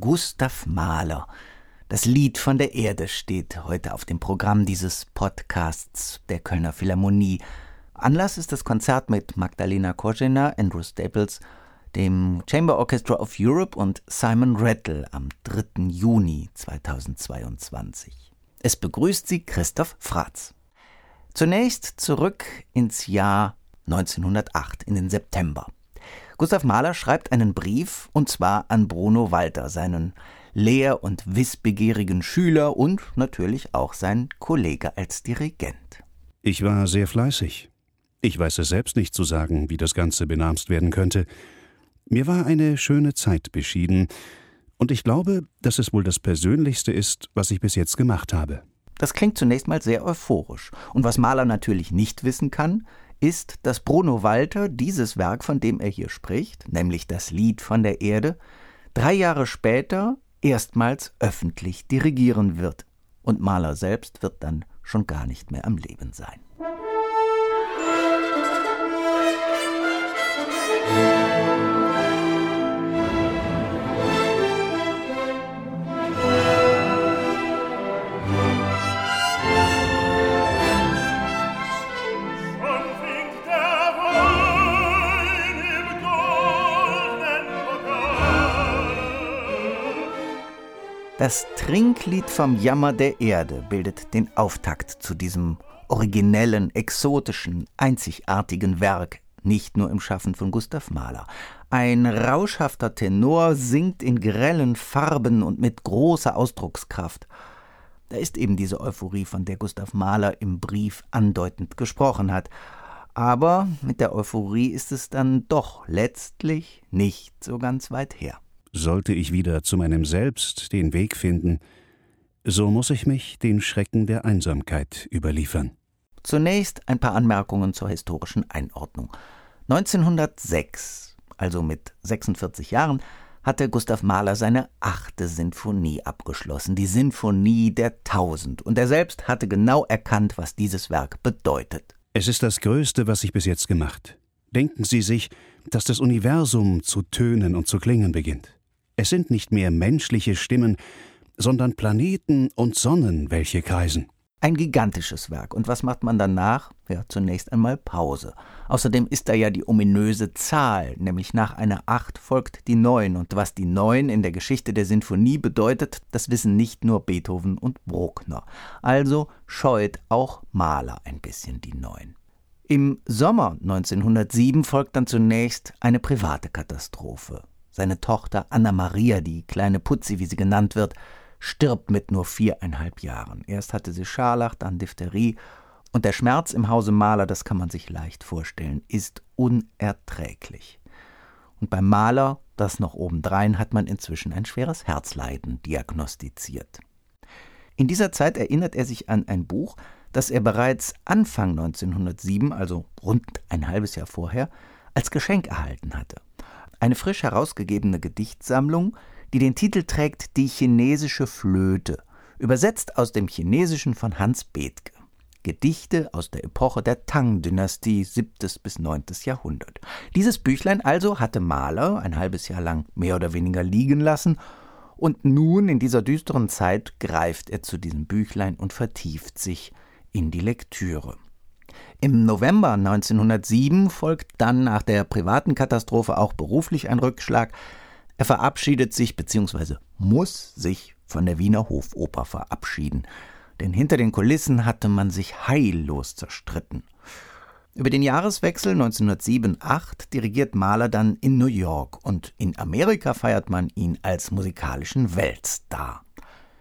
Gustav Mahler. Das Lied von der Erde steht heute auf dem Programm dieses Podcasts der Kölner Philharmonie. Anlass ist das Konzert mit Magdalena Korzena, Andrew Staples, dem Chamber Orchestra of Europe und Simon Rattle am 3. Juni 2022. Es begrüßt Sie Christoph Fratz. Zunächst zurück ins Jahr 1908, in den September. Gustav Mahler schreibt einen Brief, und zwar an Bruno Walter, seinen lehr- und wissbegierigen Schüler und natürlich auch sein Kollege als Dirigent. Ich war sehr fleißig. Ich weiß es selbst nicht zu sagen, wie das Ganze benamst werden könnte. Mir war eine schöne Zeit beschieden, und ich glaube, dass es wohl das Persönlichste ist, was ich bis jetzt gemacht habe. Das klingt zunächst mal sehr euphorisch. Und was Mahler natürlich nicht wissen kann, ist, dass Bruno Walter dieses Werk, von dem er hier spricht, nämlich das Lied von der Erde, drei Jahre später erstmals öffentlich dirigieren wird. Und Mahler selbst wird dann schon gar nicht mehr am Leben sein. Das Trinklied vom Jammer der Erde bildet den Auftakt zu diesem originellen, exotischen, einzigartigen Werk, nicht nur im Schaffen von Gustav Mahler. Ein rauschhafter Tenor singt in grellen Farben und mit großer Ausdruckskraft. Da ist eben diese Euphorie, von der Gustav Mahler im Brief andeutend gesprochen hat. Aber mit der Euphorie ist es dann doch letztlich nicht so ganz weit her. Sollte ich wieder zu meinem Selbst den Weg finden, so muss ich mich den Schrecken der Einsamkeit überliefern. Zunächst ein paar Anmerkungen zur historischen Einordnung. 1906, also mit 46 Jahren, hatte Gustav Mahler seine achte Sinfonie abgeschlossen, die Sinfonie der Tausend, und er selbst hatte genau erkannt, was dieses Werk bedeutet. Es ist das Größte, was ich bis jetzt gemacht. Denken Sie sich, dass das Universum zu tönen und zu klingen beginnt. Es sind nicht mehr menschliche Stimmen, sondern Planeten und Sonnen, welche kreisen. Ein gigantisches Werk. Und was macht man danach? Ja, zunächst einmal Pause. Außerdem ist da ja die ominöse Zahl, nämlich nach einer Acht folgt die Neun. Und was die Neun in der Geschichte der Sinfonie bedeutet, das wissen nicht nur Beethoven und Bruckner. Also scheut auch Mahler ein bisschen die Neun. Im Sommer 1907 folgt dann zunächst eine private Katastrophe. Seine Tochter Anna Maria, die kleine Putzi, wie sie genannt wird, stirbt mit nur viereinhalb Jahren. Erst hatte sie Scharlach, dann Diphtherie. Und der Schmerz im Hause Maler, das kann man sich leicht vorstellen, ist unerträglich. Und beim Maler, das noch obendrein, hat man inzwischen ein schweres Herzleiden diagnostiziert. In dieser Zeit erinnert er sich an ein Buch, das er bereits Anfang 1907, also rund ein halbes Jahr vorher, als Geschenk erhalten hatte eine frisch herausgegebene Gedichtsammlung, die den Titel trägt Die chinesische Flöte, übersetzt aus dem Chinesischen von Hans Bethke. Gedichte aus der Epoche der Tang-Dynastie, 7. bis 9. Jahrhundert. Dieses Büchlein also hatte Mahler ein halbes Jahr lang mehr oder weniger liegen lassen, und nun in dieser düsteren Zeit greift er zu diesem Büchlein und vertieft sich in die Lektüre. Im November 1907 folgt dann nach der privaten Katastrophe auch beruflich ein Rückschlag. Er verabschiedet sich bzw. muss sich von der Wiener Hofoper verabschieden, denn hinter den Kulissen hatte man sich heillos zerstritten. Über den Jahreswechsel 1907-8 dirigiert Mahler dann in New York und in Amerika feiert man ihn als musikalischen Weltstar.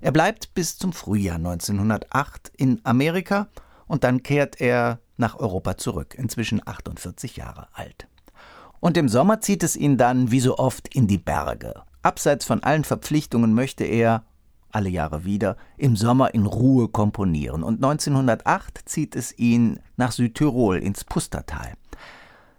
Er bleibt bis zum Frühjahr 1908 in Amerika und dann kehrt er nach Europa zurück, inzwischen 48 Jahre alt. Und im Sommer zieht es ihn dann, wie so oft, in die Berge. Abseits von allen Verpflichtungen möchte er, alle Jahre wieder, im Sommer in Ruhe komponieren. Und 1908 zieht es ihn nach Südtirol ins Pustertal.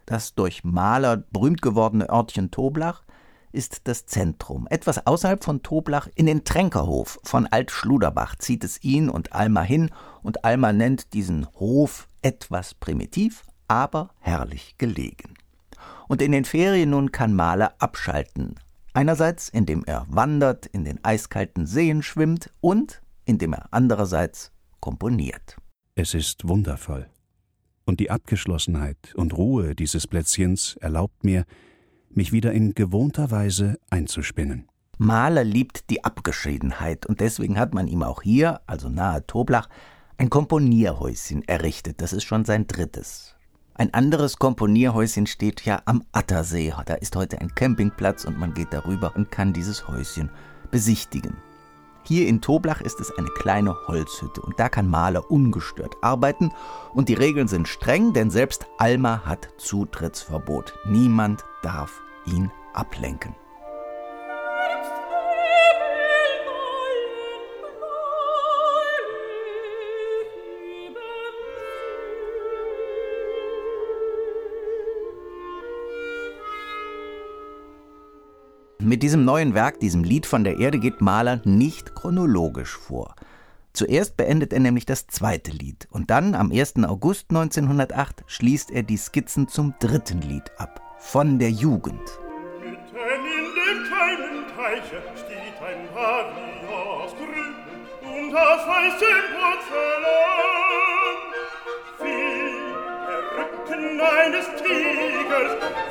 Das durch Maler berühmt gewordene Örtchen Toblach ist das Zentrum. Etwas außerhalb von Toblach in den Tränkerhof von Alt-Schluderbach zieht es ihn und Alma hin und Alma nennt diesen Hof etwas primitiv, aber herrlich gelegen. Und in den Ferien nun kann Mahler abschalten. Einerseits, indem er wandert, in den eiskalten Seen schwimmt und indem er andererseits komponiert. Es ist wundervoll. Und die Abgeschlossenheit und Ruhe dieses Plätzchens erlaubt mir, mich wieder in gewohnter Weise einzuspinnen. Mahler liebt die Abgeschiedenheit und deswegen hat man ihm auch hier, also nahe Toblach, ein Komponierhäuschen errichtet. Das ist schon sein drittes. Ein anderes Komponierhäuschen steht ja am Attersee. Da ist heute ein Campingplatz und man geht darüber und kann dieses Häuschen besichtigen. Hier in Toblach ist es eine kleine Holzhütte und da kann Mahler ungestört arbeiten und die Regeln sind streng, denn selbst Alma hat Zutrittsverbot. Niemand darf ihn ablenken. Mit diesem neuen Werk, diesem Lied von der Erde, geht Mahler nicht chronologisch vor. Zuerst beendet er nämlich das zweite Lied und dann, am 1. August 1908, schließt er die Skizzen zum dritten Lied ab, von der Jugend. Mitten in dem kleinen Teiche steht ein Pavillon grün und auf weißem Porzellan. Wie der Rücken eines Tigers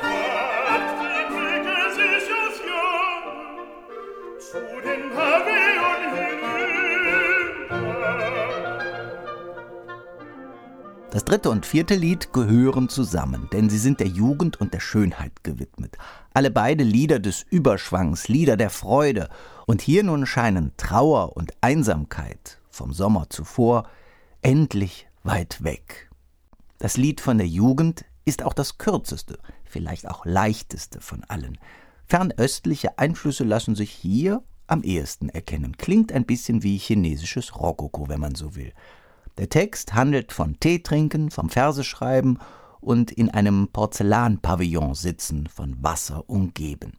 Das dritte und vierte Lied gehören zusammen, denn sie sind der Jugend und der Schönheit gewidmet. Alle beide Lieder des Überschwangs, Lieder der Freude. Und hier nun scheinen Trauer und Einsamkeit vom Sommer zuvor endlich weit weg. Das Lied von der Jugend ist auch das kürzeste, vielleicht auch leichteste von allen. Fernöstliche Einflüsse lassen sich hier am ehesten erkennen. Klingt ein bisschen wie chinesisches Rokoko, wenn man so will. Der Text handelt von Tee trinken, vom Verseschreiben und in einem Porzellanpavillon sitzen, von Wasser umgeben.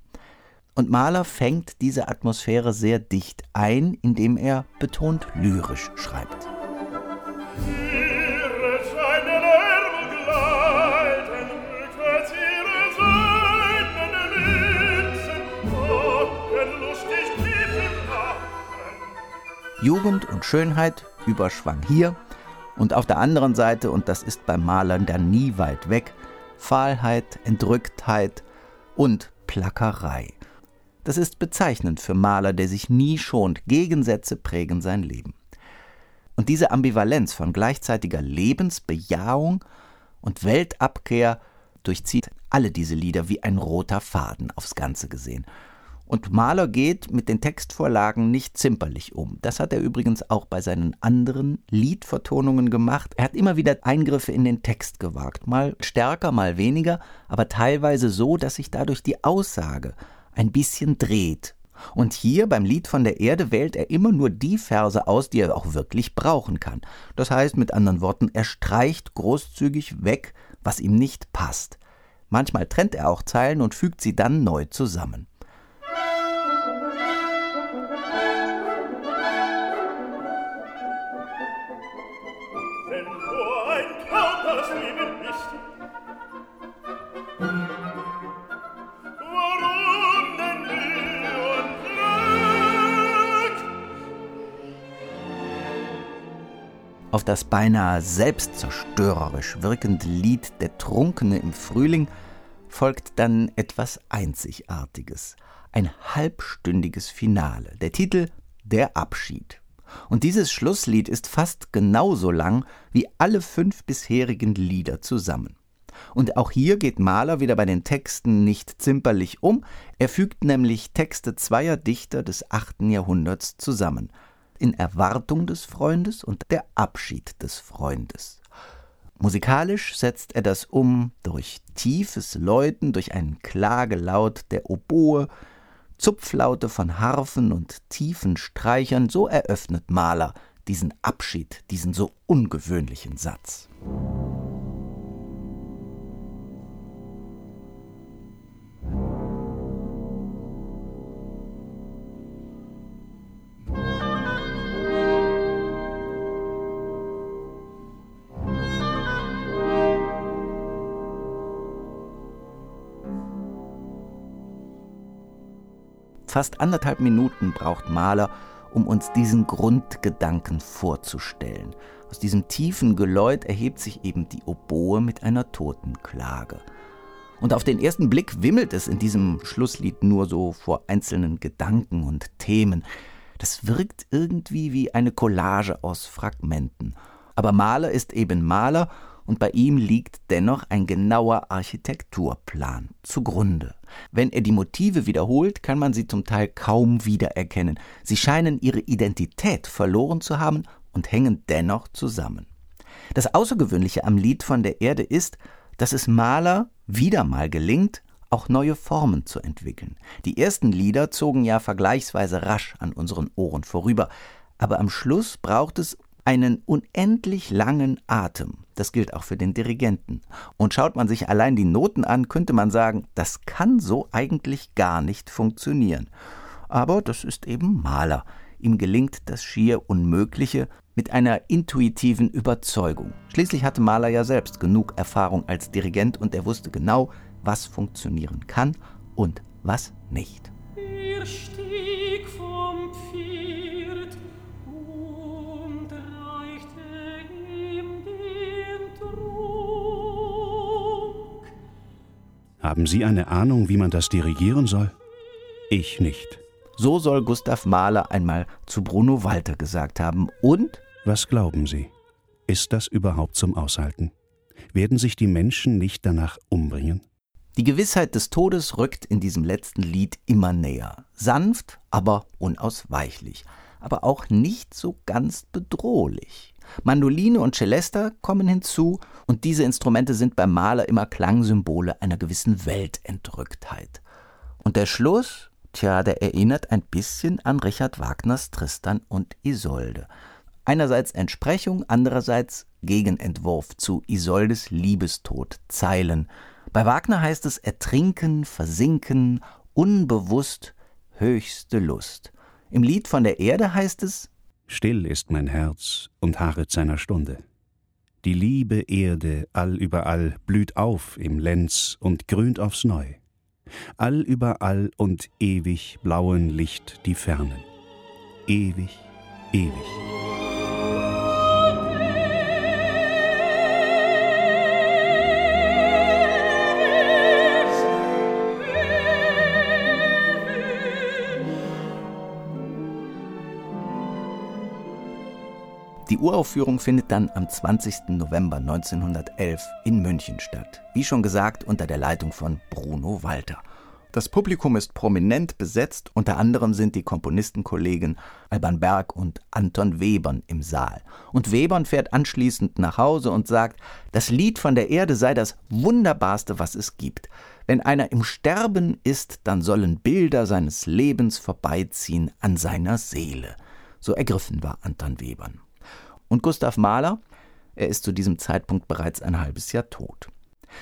Und Mahler fängt diese Atmosphäre sehr dicht ein, indem er betont lyrisch schreibt. Jugend und Schönheit überschwang hier und auf der anderen Seite, und das ist beim Malern dann nie weit weg, Fahlheit, Entrücktheit und Plackerei. Das ist bezeichnend für Maler, der sich nie schont. Gegensätze prägen sein Leben. Und diese Ambivalenz von gleichzeitiger Lebensbejahung und Weltabkehr durchzieht alle diese Lieder wie ein roter Faden aufs Ganze gesehen. Und Mahler geht mit den Textvorlagen nicht zimperlich um. Das hat er übrigens auch bei seinen anderen Liedvertonungen gemacht. Er hat immer wieder Eingriffe in den Text gewagt, mal stärker, mal weniger, aber teilweise so, dass sich dadurch die Aussage ein bisschen dreht. Und hier beim Lied von der Erde wählt er immer nur die Verse aus, die er auch wirklich brauchen kann. Das heißt mit anderen Worten, er streicht großzügig weg, was ihm nicht passt. Manchmal trennt er auch Zeilen und fügt sie dann neu zusammen. Auf das beinahe selbstzerstörerisch wirkende Lied Der Trunkene im Frühling folgt dann etwas Einzigartiges, ein halbstündiges Finale. Der Titel Der Abschied. Und dieses Schlusslied ist fast genauso lang wie alle fünf bisherigen Lieder zusammen. Und auch hier geht Mahler wieder bei den Texten nicht zimperlich um, er fügt nämlich Texte zweier Dichter des achten Jahrhunderts zusammen, in Erwartung des Freundes und der Abschied des Freundes. Musikalisch setzt er das um durch tiefes Läuten, durch einen Klagelaut der Oboe, Zupflaute von Harfen und tiefen Streichern, so eröffnet Mahler diesen Abschied, diesen so ungewöhnlichen Satz. Fast anderthalb Minuten braucht Mahler, um uns diesen Grundgedanken vorzustellen. Aus diesem tiefen Geläut erhebt sich eben die Oboe mit einer Totenklage. Und auf den ersten Blick wimmelt es in diesem Schlusslied nur so vor einzelnen Gedanken und Themen. Das wirkt irgendwie wie eine Collage aus Fragmenten. Aber Maler ist eben Maler und bei ihm liegt dennoch ein genauer Architekturplan zugrunde. Wenn er die Motive wiederholt, kann man sie zum Teil kaum wiedererkennen. Sie scheinen ihre Identität verloren zu haben und hängen dennoch zusammen. Das Außergewöhnliche am Lied von der Erde ist, dass es Maler wieder mal gelingt, auch neue Formen zu entwickeln. Die ersten Lieder zogen ja vergleichsweise rasch an unseren Ohren vorüber, aber am Schluss braucht es einen unendlich langen Atem. Das gilt auch für den Dirigenten. Und schaut man sich allein die Noten an, könnte man sagen, das kann so eigentlich gar nicht funktionieren. Aber das ist eben Maler. Ihm gelingt das schier Unmögliche mit einer intuitiven Überzeugung. Schließlich hatte Maler ja selbst genug Erfahrung als Dirigent und er wusste genau, was funktionieren kann und was nicht. Haben Sie eine Ahnung, wie man das dirigieren soll? Ich nicht. So soll Gustav Mahler einmal zu Bruno Walter gesagt haben. Und? Was glauben Sie? Ist das überhaupt zum Aushalten? Werden sich die Menschen nicht danach umbringen? Die Gewissheit des Todes rückt in diesem letzten Lied immer näher. Sanft, aber unausweichlich. Aber auch nicht so ganz bedrohlich. Mandoline und Celesta kommen hinzu und diese Instrumente sind beim Maler immer Klangsymbole einer gewissen Weltentrücktheit. Und der Schluss, tja, der erinnert ein bisschen an Richard Wagners Tristan und Isolde. Einerseits Entsprechung, andererseits Gegenentwurf zu Isoldes Liebestod, Zeilen – bei Wagner heißt es ertrinken, versinken, unbewusst, höchste Lust. Im Lied von der Erde heißt es Still ist mein Herz und harret seiner Stunde. Die liebe Erde allüberall blüht auf im Lenz und grünt aufs Neu. Allüberall und ewig blauen Licht die Fernen. Ewig, ewig. Die Uraufführung findet dann am 20. November 1911 in München statt. Wie schon gesagt, unter der Leitung von Bruno Walter. Das Publikum ist prominent besetzt, unter anderem sind die Komponistenkollegen Alban Berg und Anton Webern im Saal. Und Webern fährt anschließend nach Hause und sagt, das Lied von der Erde sei das wunderbarste, was es gibt. Wenn einer im Sterben ist, dann sollen Bilder seines Lebens vorbeiziehen an seiner Seele. So ergriffen war Anton Webern. Und Gustav Mahler, er ist zu diesem Zeitpunkt bereits ein halbes Jahr tot.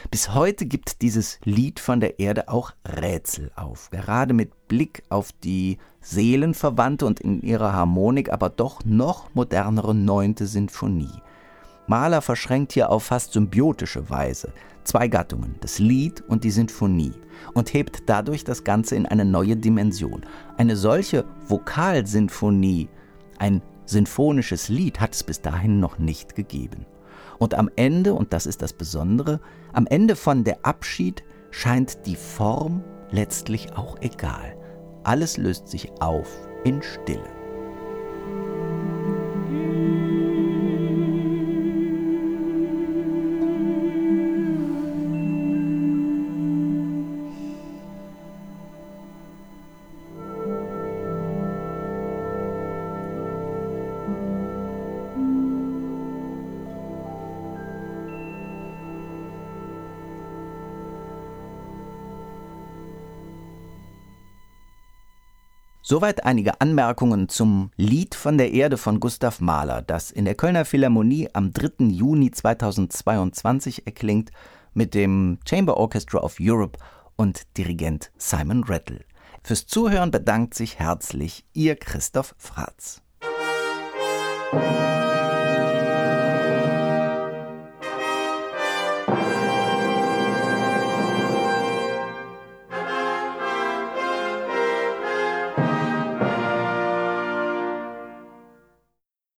Bis heute gibt dieses Lied von der Erde auch Rätsel auf, gerade mit Blick auf die seelenverwandte und in ihrer Harmonik aber doch noch modernere neunte Sinfonie. Mahler verschränkt hier auf fast symbiotische Weise zwei Gattungen, das Lied und die Sinfonie, und hebt dadurch das Ganze in eine neue Dimension. Eine solche Vokalsinfonie, ein sinfonisches Lied hat es bis dahin noch nicht gegeben. Und am Ende, und das ist das Besondere, am Ende von der Abschied scheint die Form letztlich auch egal. Alles löst sich auf in Stille. Soweit einige Anmerkungen zum Lied von der Erde von Gustav Mahler, das in der Kölner Philharmonie am 3. Juni 2022 erklingt mit dem Chamber Orchestra of Europe und Dirigent Simon Rattle. Fürs Zuhören bedankt sich herzlich Ihr Christoph Fratz.